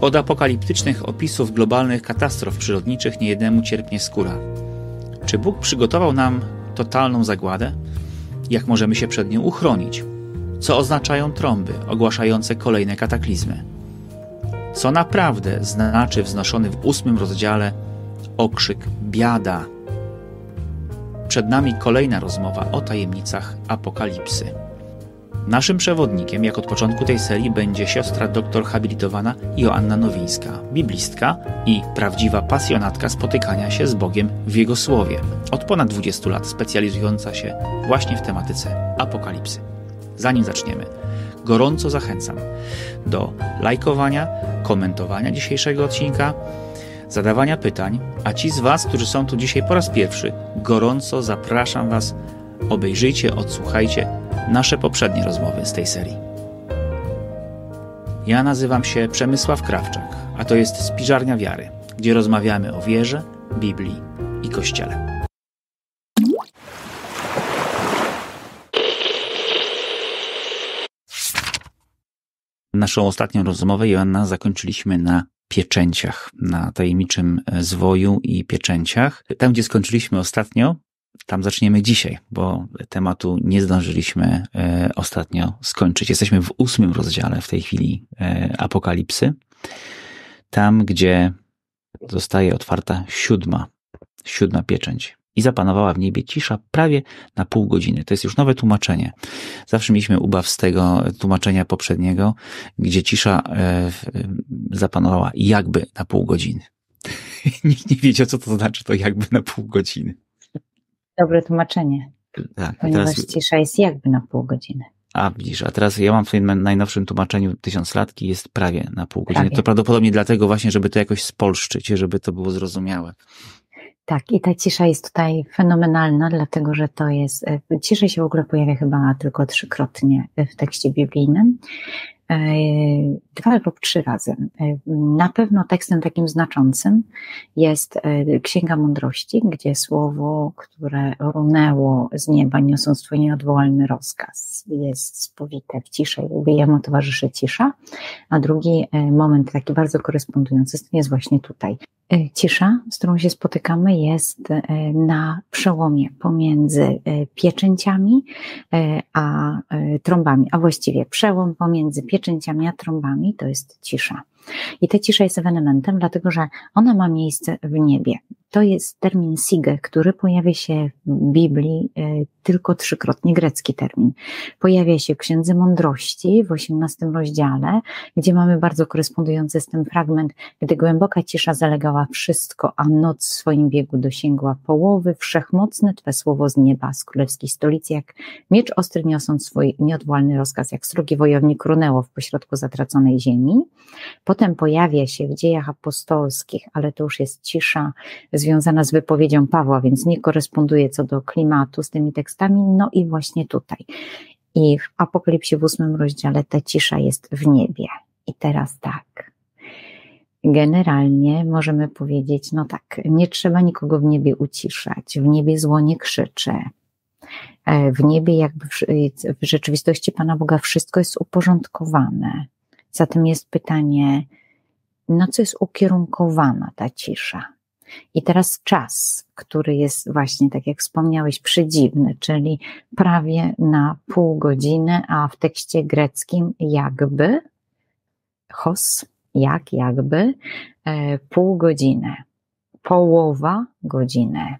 Od apokaliptycznych opisów globalnych katastrof przyrodniczych niejednemu cierpnie skóra. Czy Bóg przygotował nam totalną zagładę? Jak możemy się przed nią uchronić? Co oznaczają trąby ogłaszające kolejne kataklizmy? Co naprawdę znaczy wznoszony w ósmym rozdziale okrzyk biada? Przed nami kolejna rozmowa o tajemnicach apokalipsy. Naszym przewodnikiem, jak od początku tej serii, będzie siostra doktor habilitowana Joanna Nowińska, biblistka i prawdziwa pasjonatka spotykania się z Bogiem w Jego Słowie. Od ponad 20 lat specjalizująca się właśnie w tematyce apokalipsy. Zanim zaczniemy, gorąco zachęcam do lajkowania, komentowania dzisiejszego odcinka, zadawania pytań, a ci z Was, którzy są tu dzisiaj po raz pierwszy, gorąco zapraszam Was, obejrzyjcie, odsłuchajcie nasze poprzednie rozmowy z tej serii. Ja nazywam się Przemysław Krawczak, a to jest Spiżarnia Wiary, gdzie rozmawiamy o wierze, Biblii i Kościele. Naszą ostatnią rozmowę, Joanna, zakończyliśmy na pieczęciach, na tajemniczym zwoju i pieczęciach. Tam, gdzie skończyliśmy ostatnio, tam zaczniemy dzisiaj, bo tematu nie zdążyliśmy e, ostatnio skończyć. Jesteśmy w ósmym rozdziale w tej chwili e, Apokalipsy. Tam, gdzie zostaje otwarta siódma, siódma pieczęć. I zapanowała w niebie cisza prawie na pół godziny. To jest już nowe tłumaczenie. Zawsze mieliśmy ubaw z tego tłumaczenia poprzedniego, gdzie cisza e, zapanowała jakby na pół godziny. Nikt nie wiedział, co to znaczy to jakby na pół godziny. Dobre tłumaczenie. Tak, ponieważ teraz... cisza jest jakby na pół godziny. A widzisz, a teraz ja mam w swoim najnowszym tłumaczeniu tysiąclatki jest prawie na pół godziny. Prawie. To prawdopodobnie dlatego właśnie, żeby to jakoś spolszczyć, żeby to było zrozumiałe. Tak, i ta cisza jest tutaj fenomenalna, dlatego że to jest, e, cisza się w ogóle pojawia chyba tylko trzykrotnie w tekście biblijnym. E, dwa lub trzy razy. E, na pewno tekstem takim znaczącym jest e, Księga Mądrości, gdzie słowo, które runęło z nieba, niosąc swój nieodwołalny rozkaz, jest spowite w ciszę i jemu towarzyszy cisza, a drugi moment taki bardzo korespondujący jest właśnie tutaj. Cisza, z którą się spotykamy, jest na przełomie pomiędzy pieczęciami a trąbami, a właściwie przełom pomiędzy pieczęciami pieczęciami a trąbami to jest cisza. I ta cisza jest ewenementem, dlatego że ona ma miejsce w niebie. To jest termin sige, który pojawia się w Biblii e, tylko trzykrotnie, grecki termin. Pojawia się w Księdze Mądrości w XVIII rozdziale, gdzie mamy bardzo korespondujący z tym fragment, gdy głęboka cisza zalegała wszystko, a noc w swoim biegu dosięgła połowy, wszechmocne Twe słowo z nieba, z królewskiej stolicy, jak miecz ostry niosąc swój nieodwołalny rozkaz, jak srogi wojownik runęło w pośrodku zatraconej ziemi. Potem pojawia się w dziejach apostolskich, ale to już jest cisza związana z wypowiedzią Pawła, więc nie koresponduje co do klimatu z tymi tekstami, no i właśnie tutaj. I w Apokalipsie w ósmym rozdziale ta cisza jest w niebie. I teraz tak. Generalnie możemy powiedzieć, no tak, nie trzeba nikogo w niebie uciszać, w niebie zło nie. E, w niebie, jakby w, w rzeczywistości Pana Boga, wszystko jest uporządkowane. Zatem jest pytanie, na co jest ukierunkowana ta cisza? I teraz czas, który jest właśnie, tak jak wspomniałeś, przedziwny, czyli prawie na pół godziny, a w tekście greckim jakby, hos, jak, jakby, e, pół godziny, połowa godziny.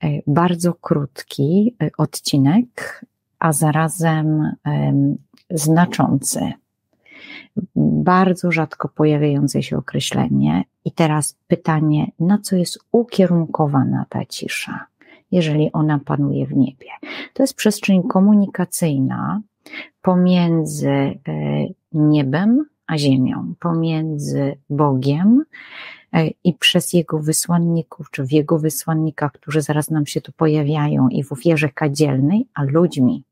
E, bardzo krótki e, odcinek, a zarazem znaczący bardzo rzadko pojawiające się określenie. I teraz pytanie, na co jest ukierunkowana ta cisza, jeżeli ona panuje w niebie? To jest przestrzeń komunikacyjna pomiędzy e, niebem a ziemią, pomiędzy Bogiem e, i przez Jego wysłanników, czy w Jego wysłannikach, którzy zaraz nam się tu pojawiają i w ofierze kadzielnej, a ludźmi,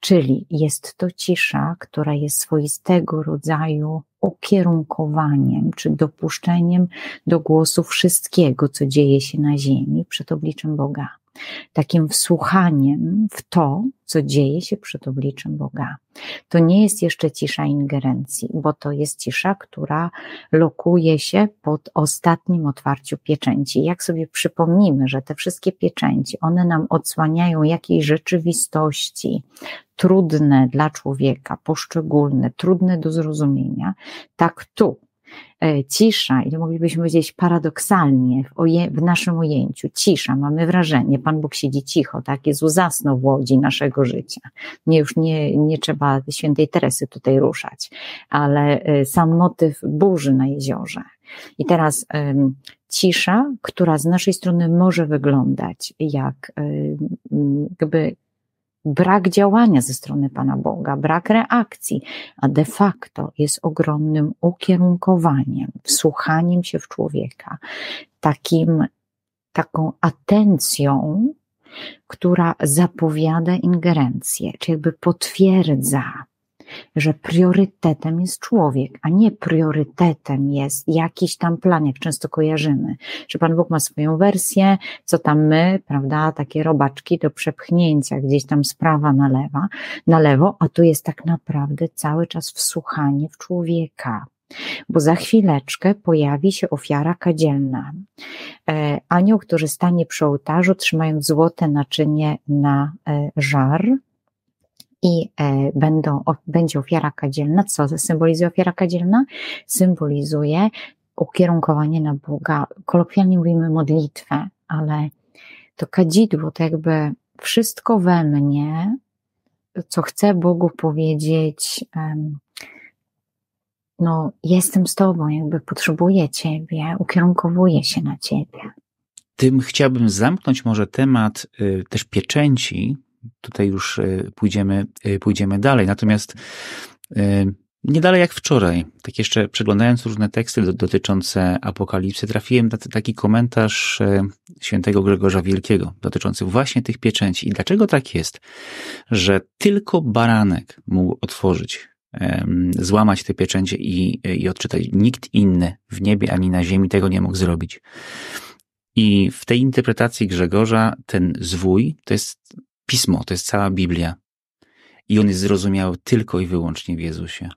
Czyli jest to cisza, która jest swoistego rodzaju ukierunkowaniem, czy dopuszczeniem do głosu wszystkiego, co dzieje się na ziemi przed obliczem Boga. Takim wsłuchaniem w to, co dzieje się przed obliczem Boga. To nie jest jeszcze cisza ingerencji, bo to jest cisza, która lokuje się pod ostatnim otwarciu pieczęci. Jak sobie przypomnimy, że te wszystkie pieczęci, one nam odsłaniają jakiejś rzeczywistości, trudne dla człowieka, poszczególne, trudne do zrozumienia, tak tu cisza, i moglibyśmy powiedzieć paradoksalnie w, oje, w naszym ujęciu, cisza, mamy wrażenie, Pan Bóg siedzi cicho, tak, Jezu zasnął w łodzi naszego życia. Nie, już nie, nie trzeba świętej Teresy tutaj ruszać, ale e, sam motyw burzy na jeziorze. I teraz um, cisza, która z naszej strony może wyglądać jak um, jakby brak działania ze strony Pana Boga, brak reakcji, a de facto jest ogromnym ukierunkowaniem, wsłuchaniem się w człowieka, takim, taką atencją, która zapowiada ingerencję, czy jakby potwierdza że priorytetem jest człowiek, a nie priorytetem jest jakiś tam plan, jak często kojarzymy, że Pan Bóg ma swoją wersję, co tam my, prawda, takie robaczki do przepchnięcia gdzieś tam z prawa na, lewa, na lewo, a tu jest tak naprawdę cały czas wsłuchanie w człowieka bo za chwileczkę pojawi się ofiara kadzielna. E, anioł, który stanie przy ołtarzu, trzymając złote naczynie na e, żar, i e, będą, będzie ofiara kadzielna. Co symbolizuje ofiara kadzielna? Symbolizuje ukierunkowanie na Boga. Kolokwialnie mówimy modlitwę, ale to kadzidło to jakby wszystko we mnie, co chcę Bogu powiedzieć, no jestem z Tobą, jakby potrzebuję Ciebie, ukierunkowuję się na Ciebie. Tym chciałbym zamknąć może temat y, też pieczęci, tutaj już e, pójdziemy, e, pójdziemy dalej. Natomiast e, nie dalej jak wczoraj, tak jeszcze przeglądając różne teksty dotyczące apokalipsy, trafiłem na taki komentarz świętego Gregorza Wielkiego dotyczący właśnie tych pieczęci. I dlaczego tak jest, że tylko baranek mógł otworzyć, złamać te pieczęcie i, i odczytać. Nikt inny w niebie ani na ziemi tego nie mógł zrobić. I w tej interpretacji Grzegorza ten zwój to jest Pismo to jest cała Biblia i on jest zrozumiały tylko i wyłącznie w Jezusie.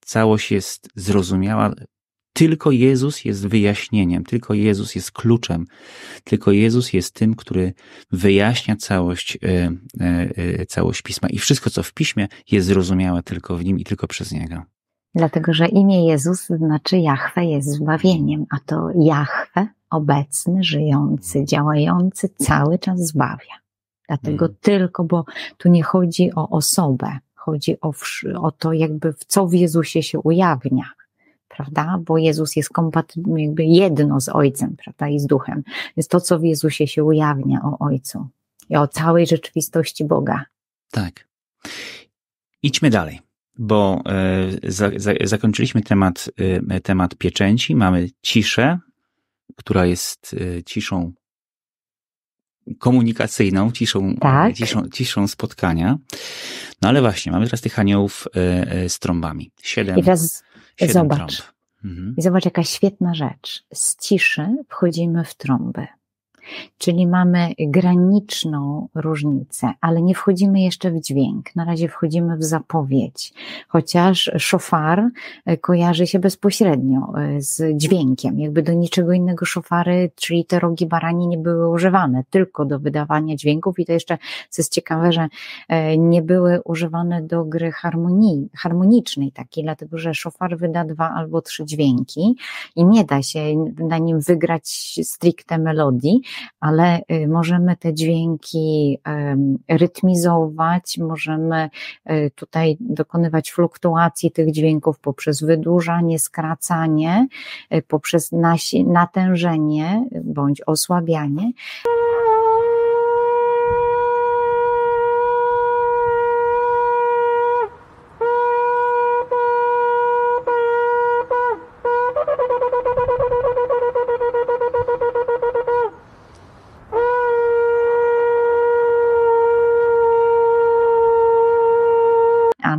Całość jest zrozumiała, tylko Jezus jest wyjaśnieniem, tylko Jezus jest kluczem, tylko Jezus jest tym, który wyjaśnia całość, e, e, e, całość Pisma i wszystko, co w Piśmie jest zrozumiałe tylko w Nim i tylko przez Niego. Dlatego, że imię Jezus znaczy Jahwe jest zbawieniem, a to Jahwe, obecny, żyjący, działający, cały czas zbawia. Dlatego hmm. tylko, bo tu nie chodzi o osobę, chodzi o, o to, jakby w co w Jezusie się ujawnia, prawda? Bo Jezus jest kompatybilny, jakby jedno z Ojcem, prawda? I z Duchem. Jest to, co w Jezusie się ujawnia o Ojcu i o całej rzeczywistości Boga. Tak. Idźmy dalej, bo e, za, za, zakończyliśmy temat, e, temat pieczęci, mamy ciszę, która jest e, ciszą komunikacyjną, ciszą, tak. ciszą, ciszą spotkania. No ale właśnie, mamy teraz tych aniołów e, e, z trąbami. Siedem, I teraz siedem zobacz. Trąb. Mhm. I zobacz, jaka świetna rzecz. Z ciszy wchodzimy w trąby. Czyli mamy graniczną różnicę, ale nie wchodzimy jeszcze w dźwięk. Na razie wchodzimy w zapowiedź, chociaż szofar e, kojarzy się bezpośrednio e, z dźwiękiem. Jakby do niczego innego szofary, czyli te rogi barani nie były używane, tylko do wydawania dźwięków i to jeszcze, co jest ciekawe, że e, nie były używane do gry harmonii, harmonicznej takiej, dlatego że szofar wyda dwa albo trzy dźwięki i nie da się na nim wygrać stricte melodii, ale y, możemy te dźwięki rytmizować, możemy y, tutaj dokonywać fluktuacji tych dźwięków poprzez wydłużanie, skracanie, y, poprzez natężenie bądź osłabianie.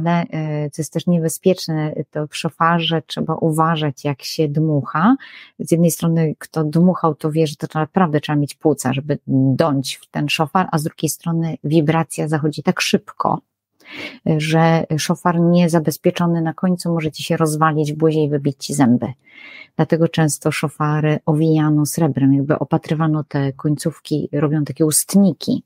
ale e, co jest też niebezpieczne, to w szofarze trzeba uważać, jak się dmucha. Z jednej strony, kto dmuchał, to wie, że to naprawdę trzeba mieć płuca, żeby dąć w ten szofar, a z drugiej strony wibracja zachodzi tak szybko, że szofar niezabezpieczony na końcu może ci się rozwalić w buzie i wybić ci zęby. Dlatego często szofary owijano srebrem, jakby opatrywano te końcówki, robią takie ustniki,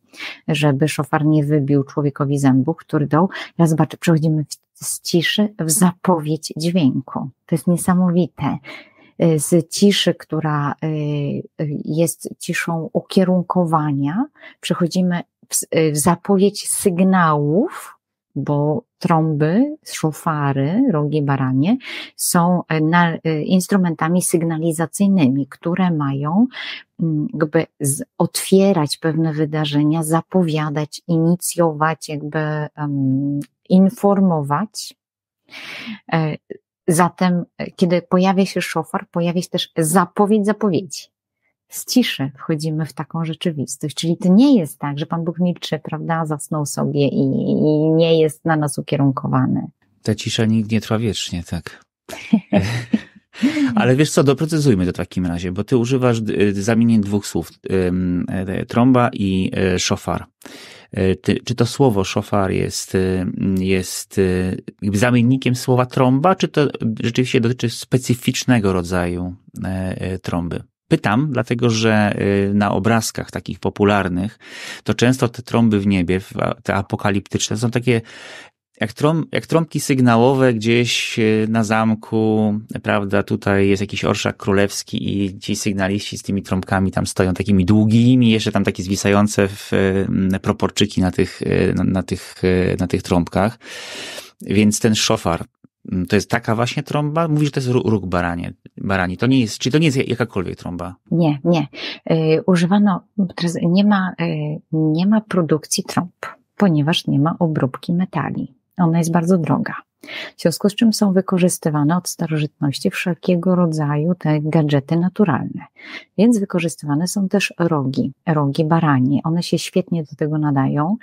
żeby szofar nie wybił człowiekowi zębów, który dał. Ja zobaczę, przechodzimy z ciszy w zapowiedź dźwięku. To jest niesamowite z ciszy, która y, y, jest ciszą ukierunkowania, przechodzimy w zapowiedź sygnałów, bo trąby, szofary, rogi baranie są e, na, e, instrumentami sygnalizacyjnymi, które mają mm, jakby otwierać pewne wydarzenia, zapowiadać, inicjować, jakby um, informować. E, zatem, kiedy pojawia się szofar, pojawia się też zapowiedź zapowiedzi z ciszy wchodzimy w taką rzeczywistość. Czyli to nie jest tak, że Pan Bóg milczy, prawda, zasnął sobie i, i nie jest na nas ukierunkowany. Ta cisza nigdy nie trwa wiecznie, tak. Ale wiesz co, doprecyzujmy to w takim razie, bo ty używasz y, zamienień dwóch słów, y, trąba i y, szofar. Czy to słowo szofar jest, jest zamiennikiem słowa trąba, czy to rzeczywiście dotyczy specyficznego rodzaju trąby? Pytam, dlatego że y, na obrazkach takich popularnych, to często te trąby w niebie, te apokaliptyczne, są takie jak, trąb, jak trąbki sygnałowe gdzieś y, na zamku, prawda, tutaj jest jakiś orszak królewski i ci sygnaliści z tymi trąbkami tam stoją takimi długimi, jeszcze tam takie zwisające w y, proporczyki na tych, na, na tych, na tych trąbkach. Więc ten szofar, to jest taka właśnie trąba? Mówisz, że to jest róg baranie, barani. To nie jest, czy to nie jest jakakolwiek trąba? Nie, nie. Yy, używano, nie ma, yy, nie ma produkcji trąb, ponieważ nie ma obróbki metali. Ona jest bardzo droga. W związku z czym są wykorzystywane od starożytności wszelkiego rodzaju te gadżety naturalne. Więc wykorzystywane są też rogi, rogi baranie. One się świetnie do tego nadają.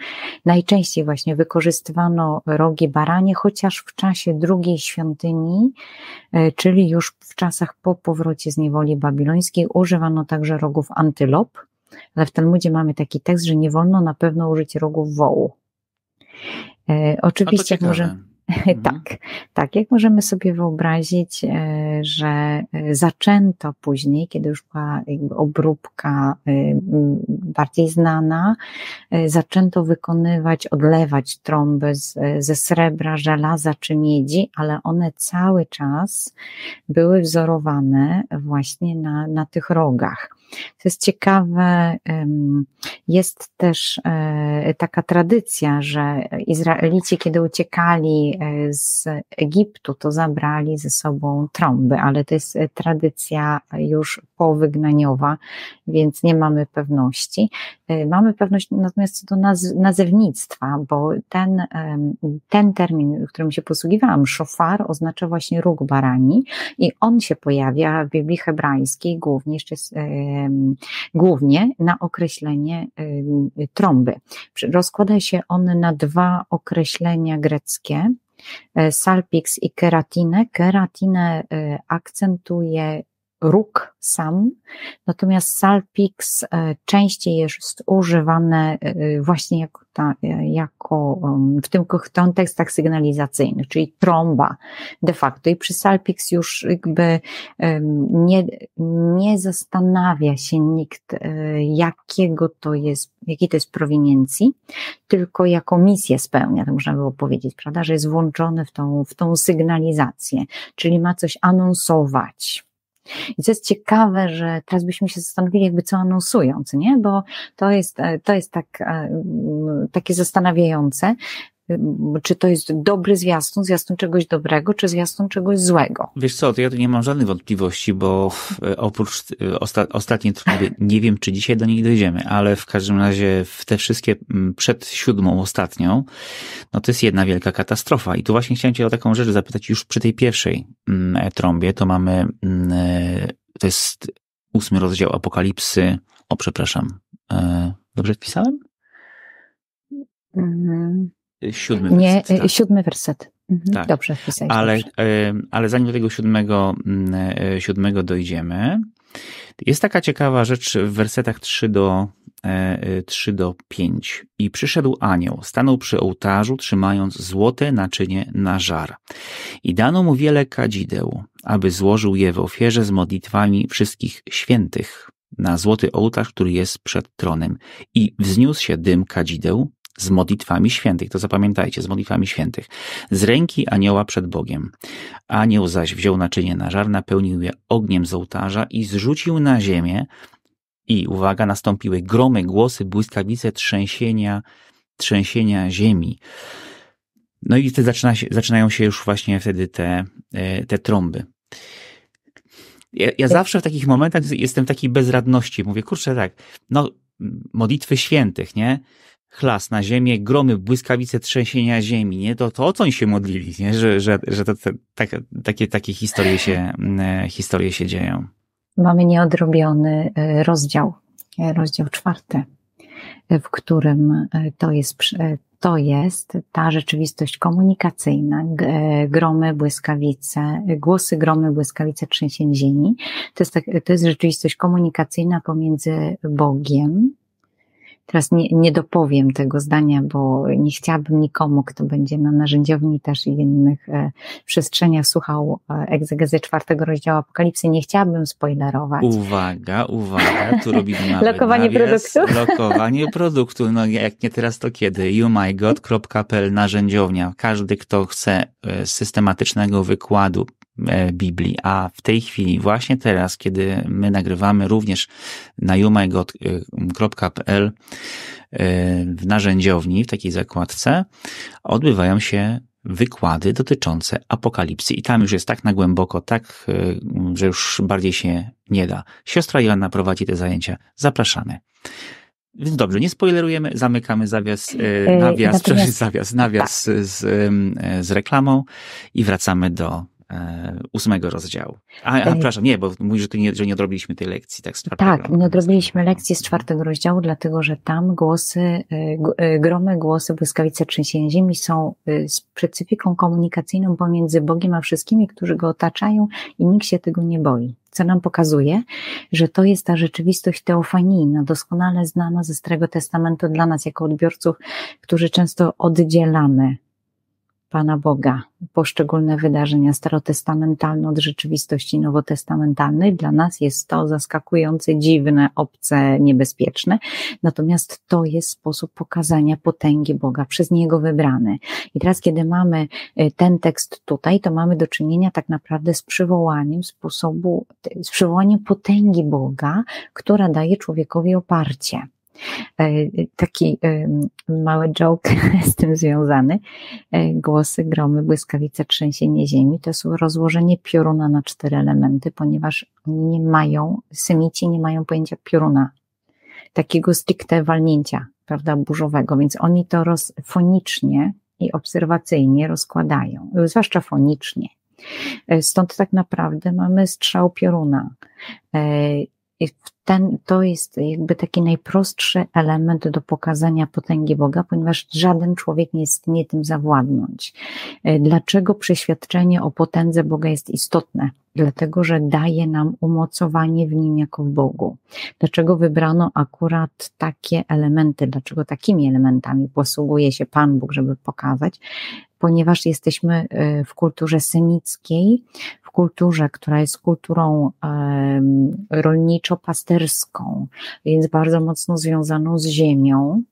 Najczęściej właśnie wykorzystywano rogi baranie, chociaż w czasie drugiej świątyni, e, czyli już w czasach po powrocie z niewoli babilońskiej, używano także rogów antylop. Ale w Talmudzie mamy taki tekst, że nie wolno na pewno użyć rogów wołu. E, oczywiście, jak może Mhm. Tak, tak. Jak możemy sobie wyobrazić, e, że e, zaczęto później, kiedy już była obróbka e, bardziej znana, zaczęto wykonywać, odlewać trąby z, ze srebra, żelaza czy miedzi, ale one cały czas były wzorowane właśnie na, na tych rogach. To jest ciekawe, jest też e, taka tradycja, że Izraelici, kiedy uciekali e, z Egiptu, to zabrali ze sobą trąby, ale to jest e, tradycja już powygnaniowa, więc nie mamy pewności. Mamy pewność natomiast co do naz nazewnictwa, bo ten, ten termin, którym się posługiwałam, szofar, oznacza właśnie róg barani i on się pojawia w Biblii hebrajskiej głównie jeszcze głównie na określenie trąby. Rozkłada się on na dwa określenia greckie, e, salpix i keratinę. Keratinę e, akcentuje róg sam, natomiast salpix e, częściej jest używane właśnie jako, ta, jako w tym kontekstach sygnalizacyjnych, czyli trąba de facto. I przy salpix już jakby nie, nie zastanawia się nikt, e, jakiego to jest, jakiej to jest prowiniencji, tylko jako misję spełnia, to można było powiedzieć, prawda, że jest włączony w tą, w tą sygnalizację, czyli ma coś anonsować i co jest ciekawe, że teraz byśmy się zastanowili, jakby co anonsują, co nie? Bo to jest, e, to jest tak, e, takie zastanawiające, czy to jest dobry zwiastun, zwiastun czegoś dobrego, czy zwiastun czegoś złego. Wiesz co, to ja tu nie mam żadnych wątpliwości, bo e, oprócz osta ostatniej trąby, nie wiem, czy dzisiaj do nich dojdziemy, ale w każdym razie w te wszystkie przed siódmą, ostatnią, no to jest jedna wielka katastrofa. I tu właśnie chciałem cię o taką rzecz zapytać już przy tej pierwszej e, trąbie, to mamy, e, to jest ósmy rozdział Apokalipsy, o przepraszam, dobrze wpisałem? Mhm. Siódmy werset. Nie, tak. siódmy werset. Mhm, tak. Dobrze, wpisałeś. Ale, dobrze. ale zanim do tego siódmego, mm, e, siódmego dojdziemy, jest taka ciekawa rzecz w wersetach 3 do, 3 do 5. I przyszedł anioł, stanął przy ołtarzu, trzymając złote naczynie na żar. I dano mu wiele kadzideł, aby złożył je w ofierze z modlitwami wszystkich świętych na złoty ołtarz, który jest przed tronem. I wzniósł się dym kadzideł z modlitwami świętych, to zapamiętajcie, z modlitwami świętych, z ręki anioła przed Bogiem. Anioł zaś wziął naczynie na żar, napełnił je ogniem z ołtarza i zrzucił na ziemię i, uwaga, nastąpiły gromy, głosy, błyskawice, trzęsienia, trzęsienia ziemi. No i wtedy zaczyna się, zaczynają się już właśnie wtedy te, e, te trąby. Ja, ja zawsze w takich momentach jestem takiej bezradności. Mówię, kurczę, tak, no, modlitwy świętych, nie? Chlas na ziemię, gromy, błyskawice, trzęsienia ziemi, nie? To, to o co oni się modlili, nie? Że, że, że to, to, tak, takie, takie historie się, e, historie się dzieją. Mamy nieodrobiony e, rozdział, e, rozdział czwarty, w którym to jest to jest ta rzeczywistość komunikacyjna, gromy, błyskawice, głosy gromy, błyskawice, trzęsień ziemi. To jest, tak, to jest rzeczywistość komunikacyjna pomiędzy Bogiem, Teraz nie, nie dopowiem tego zdania, bo nie chciałabym nikomu, kto będzie na narzędziowni też i innych e, przestrzeniach słuchał e, egzegezy czwartego rozdziału Apokalipsy, nie chciałabym spoilerować. Uwaga, uwaga, tu robimy nawet Lokowanie nawias, produktu? Lokowanie produktu, no jak nie teraz to kiedy? youmygod.pl narzędziownia. Każdy, kto chce e, systematycznego wykładu Biblii, a w tej chwili, właśnie teraz, kiedy my nagrywamy również na youmygod.pl e, w narzędziowni, w takiej zakładce, odbywają się wykłady dotyczące apokalipsy. I tam już jest tak na głęboko, tak, e, że już bardziej się nie da. Siostra Joanna prowadzi te zajęcia. Zapraszamy. Więc dobrze, nie spoilerujemy, zamykamy zawias, nawias, Natomiast... zawias, nawias z, z reklamą i wracamy do E, ósmego rozdziału. A, a przepraszam, nie, bo mówisz, że, nie, że nie odrobiliśmy tej lekcji, tak? Z. Tak, nie odrobiliśmy lekcji z czwartego rozdziału, dlatego że tam głosy, e, e, gromy głosy, błyskawice trzęsienia ziemi są specyfiką komunikacyjną pomiędzy Bogiem a wszystkimi, którzy go otaczają i nikt się tego nie boi. Co nam pokazuje, że to jest ta rzeczywistość teofanijna, doskonale znana ze Starego Testamentu dla nas jako odbiorców, którzy często oddzielamy Pana Boga, poszczególne wydarzenia starotestamentalne od rzeczywistości nowotestamentalnej. Dla nas jest to zaskakujące, dziwne, obce, niebezpieczne. Natomiast to jest sposób pokazania potęgi Boga przez Niego wybrany. I teraz, kiedy mamy y, ten tekst tutaj, to mamy do czynienia tak naprawdę z przywołaniem sposobu, z przywołaniem potęgi Boga, która daje człowiekowi oparcie. E, taki e, mały joke z tym związany. E, głosy, gromy, błyskawice, trzęsienie ziemi to są rozłożenie pioruna na cztery elementy, ponieważ oni nie mają, symici nie mają pojęcia pioruna, takiego stricte walnięcia, prawda, burzowego, więc oni to fonicznie i obserwacyjnie rozkładają, zwłaszcza fonicznie. Stąd tak naprawdę mamy strzał pioruna. Ten, to jest jakby taki najprostszy element do pokazania potęgi Boga, ponieważ żaden człowiek nie jest w stanie tym zawładnąć. E, dlaczego przeświadczenie o potędze Boga jest istotne? Dlatego, że daje nam umocowanie w nim jako w Bogu. Dlaczego wybrano akurat takie elementy? Dlaczego takimi elementami posługuje się Pan Bóg, żeby pokazać? Ponieważ jesteśmy e, w kulturze semickiej, kulturze, która jest kulturą rolniczo-pasterską, więc bardzo mocno związaną z ziemią,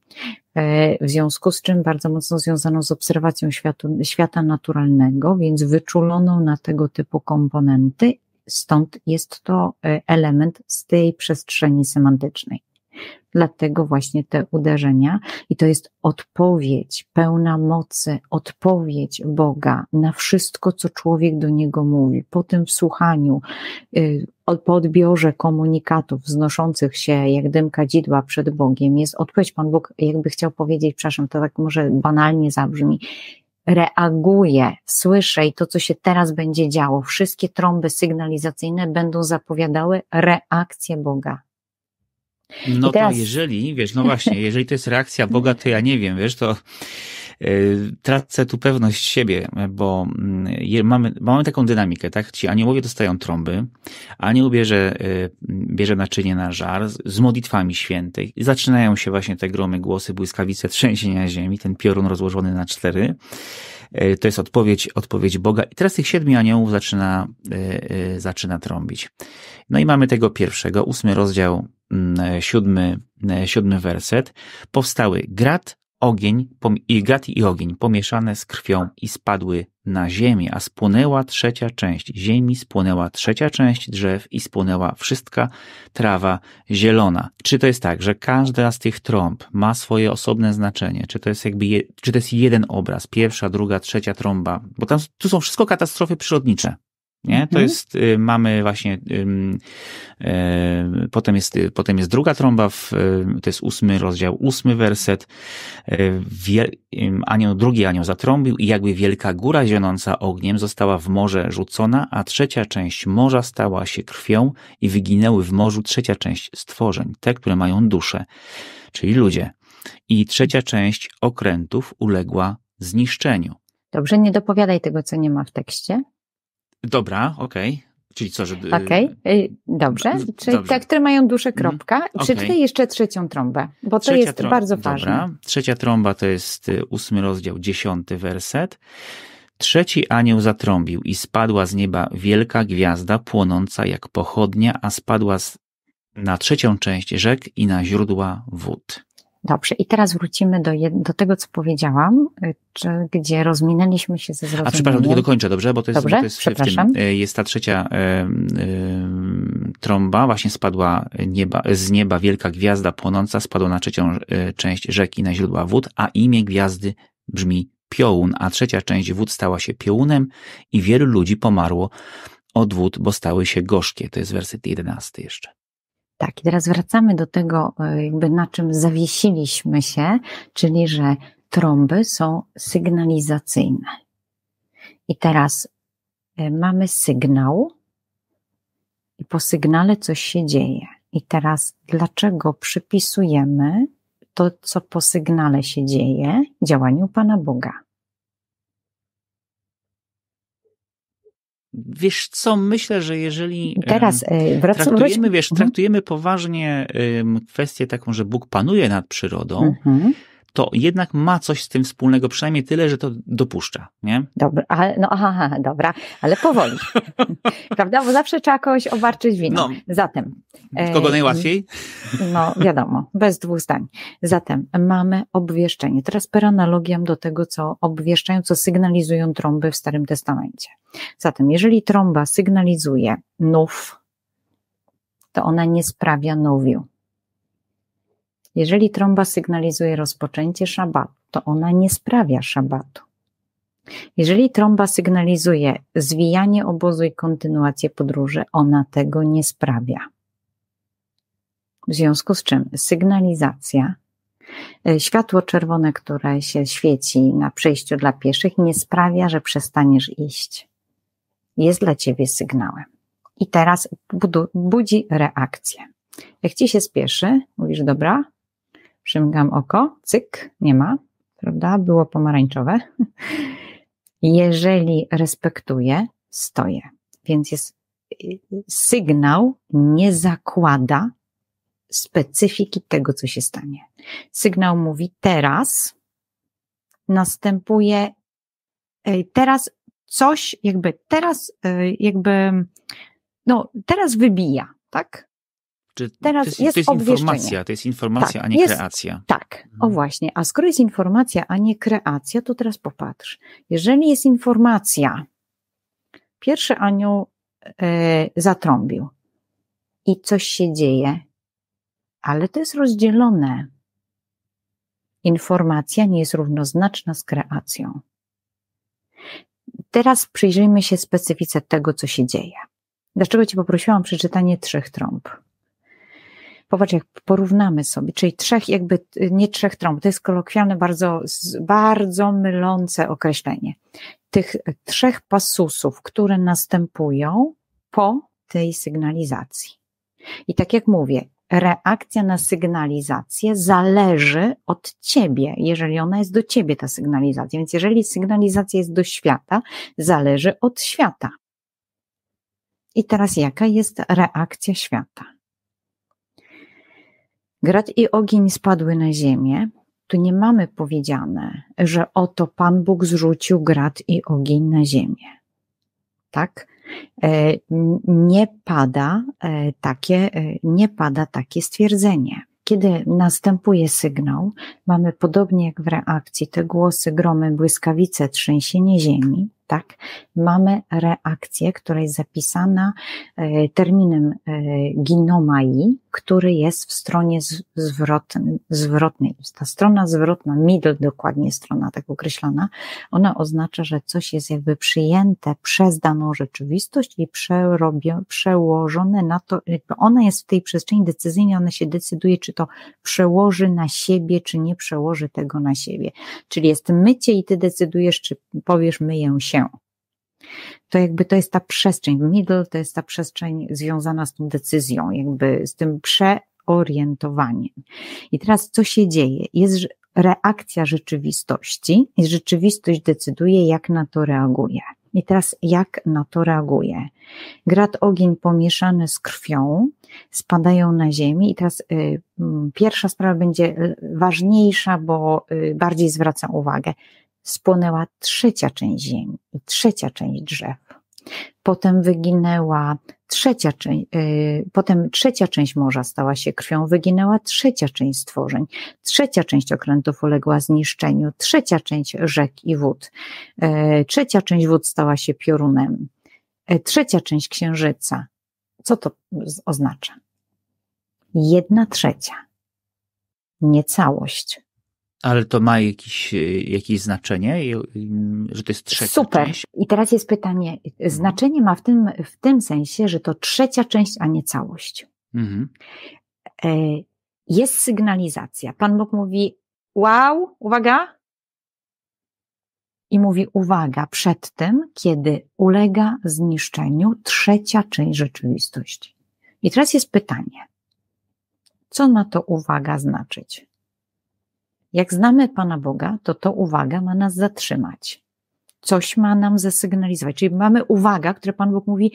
e, w związku z czym bardzo mocno związaną z obserwacją światu, świata naturalnego, więc wyczuloną na tego typu komponenty, stąd jest to e, element z tej przestrzeni semantycznej. Dlatego właśnie te uderzenia i to jest odpowiedź pełna mocy, odpowiedź Boga na wszystko, co człowiek do niego mówi. Po tym wsłuchaniu, y, po odbiorze komunikatów wznoszących się jak dym kadzidła przed Bogiem jest odpowiedź. Pan Bóg jakby chciał powiedzieć, przepraszam, to tak może banalnie zabrzmi, reaguje, słyszę i to, co się teraz będzie działo, wszystkie trąby sygnalizacyjne będą zapowiadały reakcję Boga no teraz... to jeżeli, wiesz, no właśnie, jeżeli to jest reakcja Boga, to ja nie wiem, wiesz, to Tracę tu pewność siebie, bo mm, mamy, mamy taką dynamikę, tak? Ci aniołowie dostają trąby, anioł bierze, bierze naczynie na żar z modlitwami świętej. Zaczynają się właśnie te gromy, głosy, błyskawice, trzęsienia ziemi, ten piorun rozłożony na cztery. E, to jest odpowiedź, odpowiedź Boga. I teraz tych siedmiu aniołów zaczyna, e, e, zaczyna trąbić. No i mamy tego pierwszego, ósmy rozdział, mm, siódmy, siódmy werset. Powstały grat, ogień, i grat i ogień pomieszane z krwią i spadły na ziemię, a spłonęła trzecia część ziemi, spłonęła trzecia część drzew i spłonęła wszystka trawa zielona. Czy to jest tak, że każda z tych trąb ma swoje osobne znaczenie? Czy to jest jakby, je, czy to jest jeden obraz, pierwsza, druga, trzecia trąba? Bo tam, tu są wszystko katastrofy przyrodnicze. Nie? To mhm. jest, y, mamy właśnie, y, potem jest, potem jest druga trąba, w, y, to jest ósmy rozdział, ósmy werset. Wie, anioł, drugi anioł zatrąbił i jakby wielka góra zionąca ogniem została w morze rzucona, a trzecia część morza stała się krwią i wyginęły w morzu trzecia część stworzeń, te, które mają duszę, czyli ludzie. I trzecia część okrętów uległa zniszczeniu. Dobrze, nie dopowiadaj tego, co nie ma w tekście. Dobra, okej. Okay. Czyli co, że. Okej, okay. dobrze. Czyli dobrze. te, które mają duszę, mhm. kropka. Okay. Przeczytaj jeszcze trzecią trąbę, bo Trzecia to jest trą... bardzo ważne. Dobra. Trzecia trąba to jest y, ósmy rozdział, dziesiąty werset. Trzeci anioł zatrąbił i spadła z nieba wielka gwiazda płonąca jak pochodnia, a spadła na trzecią część rzek i na źródła wód. Dobrze, i teraz wrócimy do, do tego, co powiedziałam, y, czy, gdzie rozminęliśmy się ze zrozumieniem. A przepraszam, tylko dokończę, dobrze? Bo to jest, dobrze? Bo to jest w tym, y, jest ta trzecia e, y, trąba, właśnie spadła nieba, z nieba wielka gwiazda płonąca, spadła na trzecią e, część rzeki na źródła wód, a imię gwiazdy brzmi piołun, a trzecia część wód stała się piołunem i wielu ludzi pomarło od wód, bo stały się gorzkie. To jest werset jedenasty jeszcze. Tak, i teraz wracamy do tego, e, jakby na czym zawiesiliśmy się, czyli że trąby są sygnalizacyjne. I teraz e, mamy sygnał, i po sygnale coś się dzieje. I teraz, dlaczego przypisujemy to, co po sygnale się dzieje, działaniu Pana Boga? Wiesz co, myślę, że jeżeli Teraz, e, wracam, traktujemy, wiesz, mhm. traktujemy poważnie kwestię taką, że Bóg panuje nad przyrodą, mhm to jednak ma coś z tym wspólnego, przynajmniej tyle, że to dopuszcza, nie? Dobra, ale, no aha, dobra, ale powoli, prawda? Bo zawsze trzeba kogoś obarczyć winą. No. Zatem. Kogo najłatwiej? No, wiadomo, bez dwóch zdań. Zatem mamy obwieszczenie. Teraz per analogiam do tego, co obwieszczają, co sygnalizują trąby w Starym Testamencie. Zatem, jeżeli trąba sygnalizuje nów, to ona nie sprawia nowiu. Jeżeli trąba sygnalizuje rozpoczęcie szabatu, to ona nie sprawia szabatu. Jeżeli trąba sygnalizuje zwijanie obozu i kontynuację podróży, ona tego nie sprawia. W związku z czym sygnalizacja, e, światło czerwone, które się świeci na przejściu dla pieszych, nie sprawia, że przestaniesz iść. Jest dla ciebie sygnałem. I teraz budzi reakcję. Jak ci się spieszy, mówisz, dobra, przymgam oko, cyk, nie ma, prawda? Było pomarańczowe. Jeżeli respektuję, stoję. Więc jest sygnał nie zakłada specyfiki tego, co się stanie. Sygnał mówi teraz następuje, teraz coś, jakby teraz, e, jakby, no, teraz wybija, tak? Czy Teraz to jest, jest, to jest informacja, to jest informacja, tak, a nie jest, kreacja. Tak, o mhm. właśnie. A skoro jest informacja, a nie kreacja, to teraz popatrz. Jeżeli jest informacja, pierwszy anioł e, zatrąbił i coś się dzieje, ale to jest rozdzielone. Informacja nie jest równoznaczna z kreacją. Teraz przyjrzyjmy się specyfice tego, co się dzieje. Dlaczego Ci poprosiłam o przeczytanie trzech trąb? Popatrz, jak porównamy sobie, czyli trzech jakby, nie trzech trąb, to jest kolokwialne, bardzo, bardzo mylące określenie. Tych trzech pasusów, które następują po tej sygnalizacji. I tak jak mówię, reakcja na sygnalizację zależy od ciebie, jeżeli ona jest do ciebie, ta sygnalizacja. Więc jeżeli sygnalizacja jest do świata, zależy od świata. I teraz jaka jest reakcja świata? Grad i ogień spadły na ziemię. Tu nie mamy powiedziane, że oto Pan Bóg zrzucił grad i ogień na ziemię. Tak? E, nie pada e, takie, e, nie pada takie stwierdzenie. Kiedy następuje sygnał, mamy podobnie jak w reakcji te głosy, gromy, błyskawice, trzęsienie ziemi, tak? Mamy reakcję, która jest zapisana e, terminem e, ginomai, który jest w stronie zwrotnej. Ta strona zwrotna, middle dokładnie strona tak określona, ona oznacza, że coś jest jakby przyjęte przez daną rzeczywistość i przełożone na to, ona jest w tej przestrzeni decyzyjnej, ona się decyduje, czy to przełoży na siebie, czy nie przełoży tego na siebie. Czyli jest mycie i ty decydujesz, czy powiesz myję się to jakby to jest ta przestrzeń, middle to jest ta przestrzeń związana z tą decyzją, jakby z tym przeorientowaniem. I teraz co się dzieje? Jest reakcja rzeczywistości i rzeczywistość decyduje, jak na to reaguje. I teraz jak na to reaguje? Grad ogień pomieszany z krwią spadają na ziemię i teraz y, pierwsza sprawa będzie y, ważniejsza, bo y, bardziej zwraca uwagę spłonęła trzecia część ziemi i trzecia część drzew. Potem wyginęła trzecia część, yy, potem trzecia część morza stała się krwią, wyginęła trzecia część stworzeń, trzecia część okrętów uległa zniszczeniu, trzecia część rzek i wód, yy, trzecia część wód stała się piorunem, yy, trzecia część księżyca. Co to oznacza? Jedna trzecia, nie całość ale to ma jakieś, e, jakieś znaczenie, że to jest trzecia Super. część? I teraz jest pytanie. Znaczenie ma w tym, w tym sensie, że to trzecia część, a nie całość. Mhm. E, jest sygnalizacja. Pan Bóg mówi, wow, uwaga. I mówi, uwaga, przed tym, kiedy ulega zniszczeniu trzecia część rzeczywistości. I teraz jest pytanie. Co ma to uwaga znaczyć? Jak znamy Pana Boga, to to uwaga ma nas zatrzymać. Coś ma nam zasygnalizować. Czyli mamy uwaga, które Pan Bóg mówi,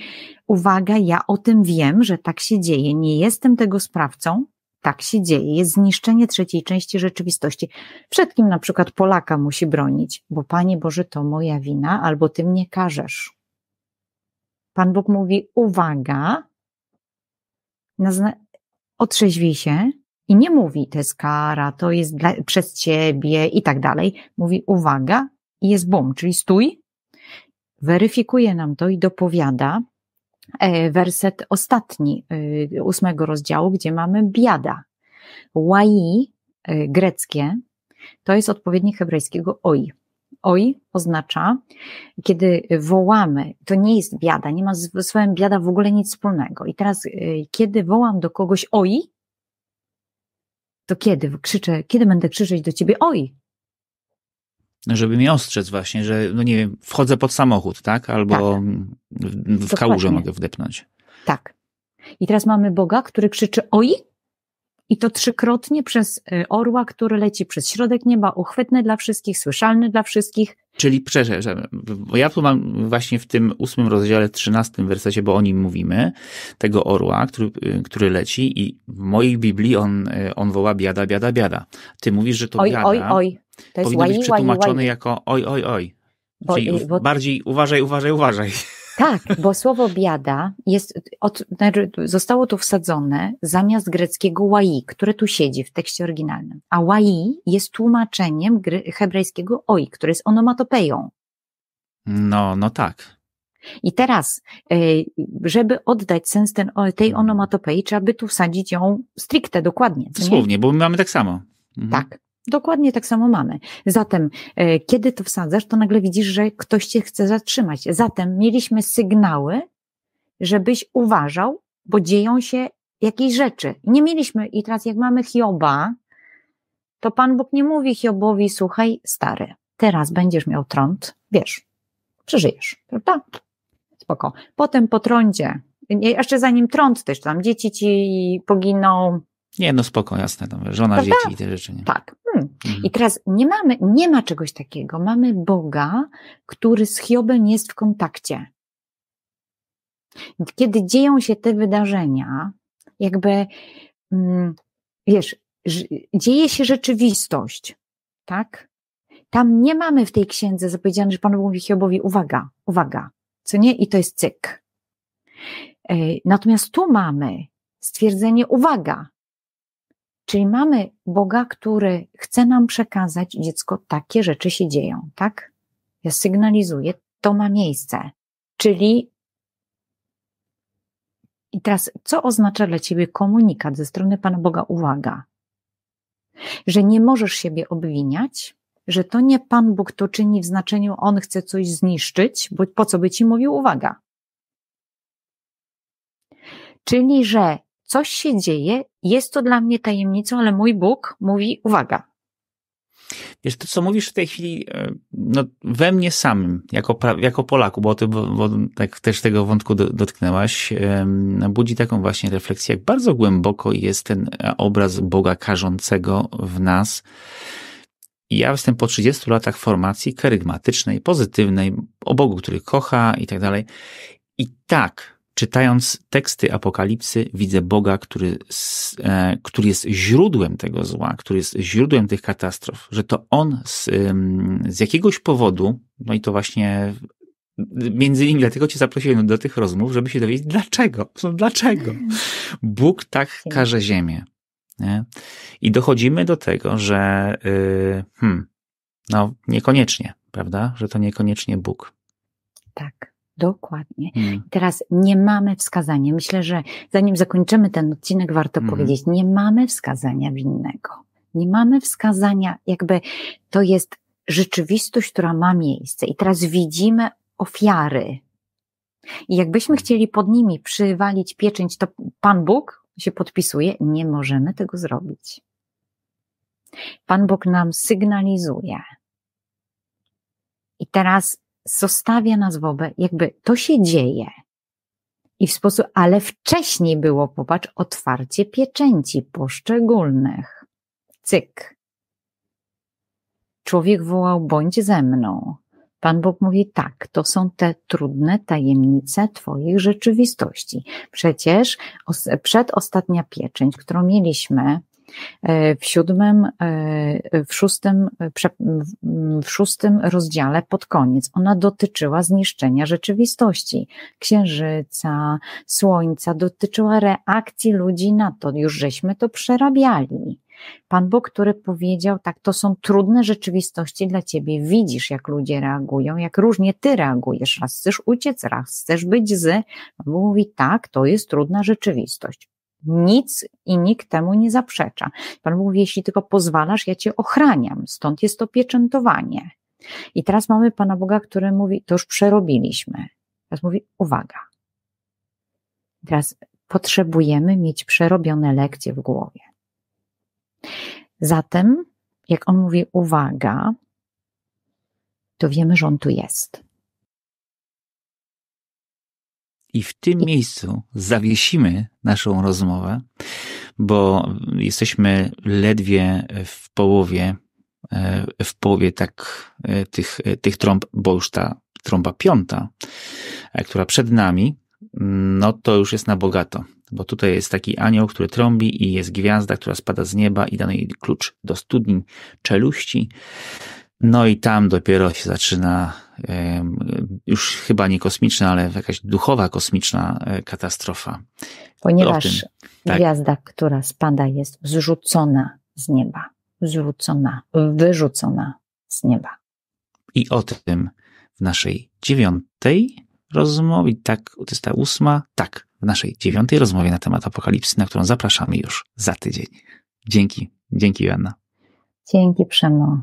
uwaga, ja o tym wiem, że tak się dzieje, nie jestem tego sprawcą, tak się dzieje. Jest zniszczenie trzeciej części rzeczywistości. Przed kim na przykład Polaka musi bronić? Bo Panie Boże, to moja wina, albo Ty mnie każesz. Pan Bóg mówi, uwaga, otrzeźwij się, i nie mówi, to jest kara, to jest dla, przez ciebie i tak dalej. Mówi, uwaga, i jest bum, czyli stój, weryfikuje nam to i dopowiada e, werset ostatni e, ósmego rozdziału, gdzie mamy biada. Łai, e, greckie, to jest odpowiednik hebrajskiego oj. Oj oznacza, kiedy wołamy, to nie jest biada, nie ma z słowem biada w ogóle nic wspólnego. I teraz, kiedy wołam do kogoś oj, to kiedy krzyczę, kiedy będę krzyczeć do ciebie, oj! Żeby mnie ostrzec właśnie, że, no nie wiem, wchodzę pod samochód, tak? Albo tak. w, w kałużę mogę wdepnąć. Tak. I teraz mamy Boga, który krzyczy oj i to trzykrotnie przez y, orła, który leci przez środek nieba, uchwytny dla wszystkich, słyszalny dla wszystkich. Czyli, przepraszam, bo ja tu mam właśnie w tym ósmym rozdziale, trzynastym wersecie, bo o nim mówimy, tego orła, który, który leci i w mojej Biblii on, on woła biada, biada, biada. Ty mówisz, że to oj, biada oj, oj. To jest powinno łaj, być przetłumaczone łaj, jako oj, oj, oj. Czyli bo, bo... bardziej uważaj, uważaj, uważaj. Tak, bo słowo biada jest, od, znaczy zostało tu wsadzone zamiast greckiego łai, które tu siedzi w tekście oryginalnym. A łai jest tłumaczeniem hebrajskiego oi, które jest onomatopeją. No, no tak. I teraz, e, żeby oddać sens ten, tej onomatopei, trzeba by tu wsadzić ją stricte, dokładnie. Dosłownie, bo my mamy tak samo. Mhm. Tak. Dokładnie tak samo mamy. Zatem, e, kiedy to wsadzasz, to nagle widzisz, że ktoś cię chce zatrzymać. Zatem mieliśmy sygnały, żebyś uważał, bo dzieją się jakieś rzeczy. Nie mieliśmy, i teraz jak mamy Hioba, to Pan Bóg nie mówi Hiobowi, słuchaj, stary, teraz będziesz miał trąd, wiesz, przeżyjesz, prawda? Spoko. Potem po trądzie jeszcze zanim trąd też, tam dzieci ci poginą. Nie, no spoko, jasne, tam żona, Prawda? dzieci i te rzeczy. Nie? Tak. Hmm. Mhm. I teraz nie mamy, nie ma czegoś takiego. Mamy Boga, który z Hiobem jest w kontakcie. Kiedy dzieją się te wydarzenia, jakby, mm, wiesz, dzieje się rzeczywistość, tak? Tam nie mamy w tej księdze zapowiedziane, że Pan mówi Hiobowi, uwaga, uwaga, co nie? I to jest cyk. E, natomiast tu mamy stwierdzenie, uwaga, czyli mamy Boga, który chce nam przekazać, dziecko, takie rzeczy się dzieją, tak? Ja sygnalizuję, to ma miejsce. Czyli i teraz, co oznacza dla ciebie komunikat ze strony Pana Boga? Uwaga, że nie możesz siebie obwiniać, że to nie Pan Bóg to czyni w znaczeniu on chce coś zniszczyć, bo po co by ci mówił uwaga? Czyli, że coś się dzieje, jest to dla mnie tajemnicą, ale mój Bóg mówi uwaga. Wiesz, to co mówisz w tej chwili, e, no, we mnie samym, jako, jako Polaku, bo ty bo, bo tak też tego wątku do, dotknęłaś, budzi taką właśnie refleksję, jak bardzo głęboko jest ten obraz Boga karzącego w nas. Ja jestem po 30 latach formacji kerygmatycznej, pozytywnej, o Bogu, który kocha i tak dalej. I tak, czytając teksty Apokalipsy, widzę Boga, który, e, który jest źródłem tego zła, który jest źródłem tych katastrof, że to On z, z jakiegoś powodu, no i to właśnie między innymi dlatego cię zaprosiłem do tych rozmów, żeby się dowiedzieć, dlaczego, no dlaczego Bóg tak każe ziemię. Nie? I dochodzimy do tego, że yy, hmm, no niekoniecznie, prawda? Że to niekoniecznie Bóg. Tak. Dokładnie. Hmm. Teraz nie mamy wskazania. Myślę, że zanim zakończymy ten odcinek, warto hmm. powiedzieć, nie mamy wskazania winnego. Nie mamy wskazania, jakby to jest rzeczywistość, która ma miejsce. I teraz widzimy ofiary. I jakbyśmy chcieli pod nimi przywalić pieczęć, to Pan Bóg się podpisuje, nie możemy tego zrobić. Pan Bóg nam sygnalizuje. I teraz zostawia nas wobec, jakby to się dzieje. I w sposób, ale wcześniej było, popatrz, otwarcie pieczęci poszczególnych. Cyk. Człowiek wołał, bądź ze mną. Pan Bóg mówi, tak, to są te trudne tajemnice Twoich rzeczywistości. Przecież przed ostatnia pieczęć, którą mieliśmy w siódmym, e, w szóstym, w szóstym rozdziale pod koniec. Ona dotyczyła zniszczenia rzeczywistości, księżyca, słońca, dotyczyła reakcji ludzi na to. Już żeśmy to przerabiali. Pan Bóg, który powiedział, tak, to są trudne rzeczywistości dla ciebie. Widzisz, jak ludzie reagują, jak różnie ty reagujesz. Raz chcesz uciec, raz chcesz być z. Mówi, tak, to jest trudna rzeczywistość. Nic i nikt temu nie zaprzecza. Pan mówi, jeśli tylko pozwalasz, ja cię ochraniam. Stąd jest to pieczętowanie. I teraz mamy Pana Boga, który mówi, to już przerobiliśmy. Teraz mówi, uwaga. Teraz potrzebujemy mieć przerobione lekcje w głowie. Zatem, jak on mówi, uwaga, to wiemy, że on tu jest. I w tym miejscu zawiesimy naszą rozmowę, bo jesteśmy ledwie w połowie, e, w połowie tak e, tych, e, tych trąb, bo już ta trąba piąta, która przed nami, no to już jest na bogato, bo tutaj jest taki anioł, który trąbi i jest gwiazda, która spada z nieba i dany jej klucz do studni czeluści. No i tam dopiero się zaczyna już chyba nie kosmiczna, ale jakaś duchowa kosmiczna e, katastrofa. Ponieważ tak. gwiazda, która spada, jest zrzucona z nieba. Zrzucona, wyrzucona z nieba. I o tym w naszej dziewiątej rozmowie, tak, to jest ta ósma, tak, w naszej dziewiątej rozmowie na temat apokalipsy, na którą zapraszamy już za tydzień. Dzięki, dzięki Joanna. Dzięki Przemo.